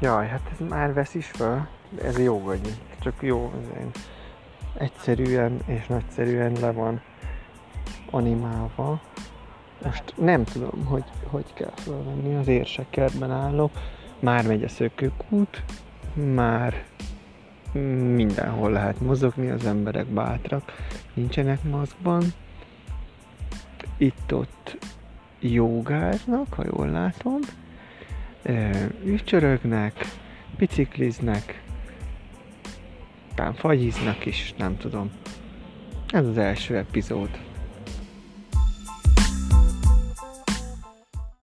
Jaj, hát ez már vesz is fel. Ez jó vagy. Csak jó, ez egyszerűen és nagyszerűen le van animálva. Most nem tudom, hogy hogy kell felvenni, az érsekertben állok. Már megy a szökőkút, már mindenhol lehet mozogni, az emberek bátrak, nincsenek maszkban. Itt-ott jogáznak, ha jól látom, ücsörögnek, bicikliznek, talán fagyiznak is, nem tudom. Ez az első epizód.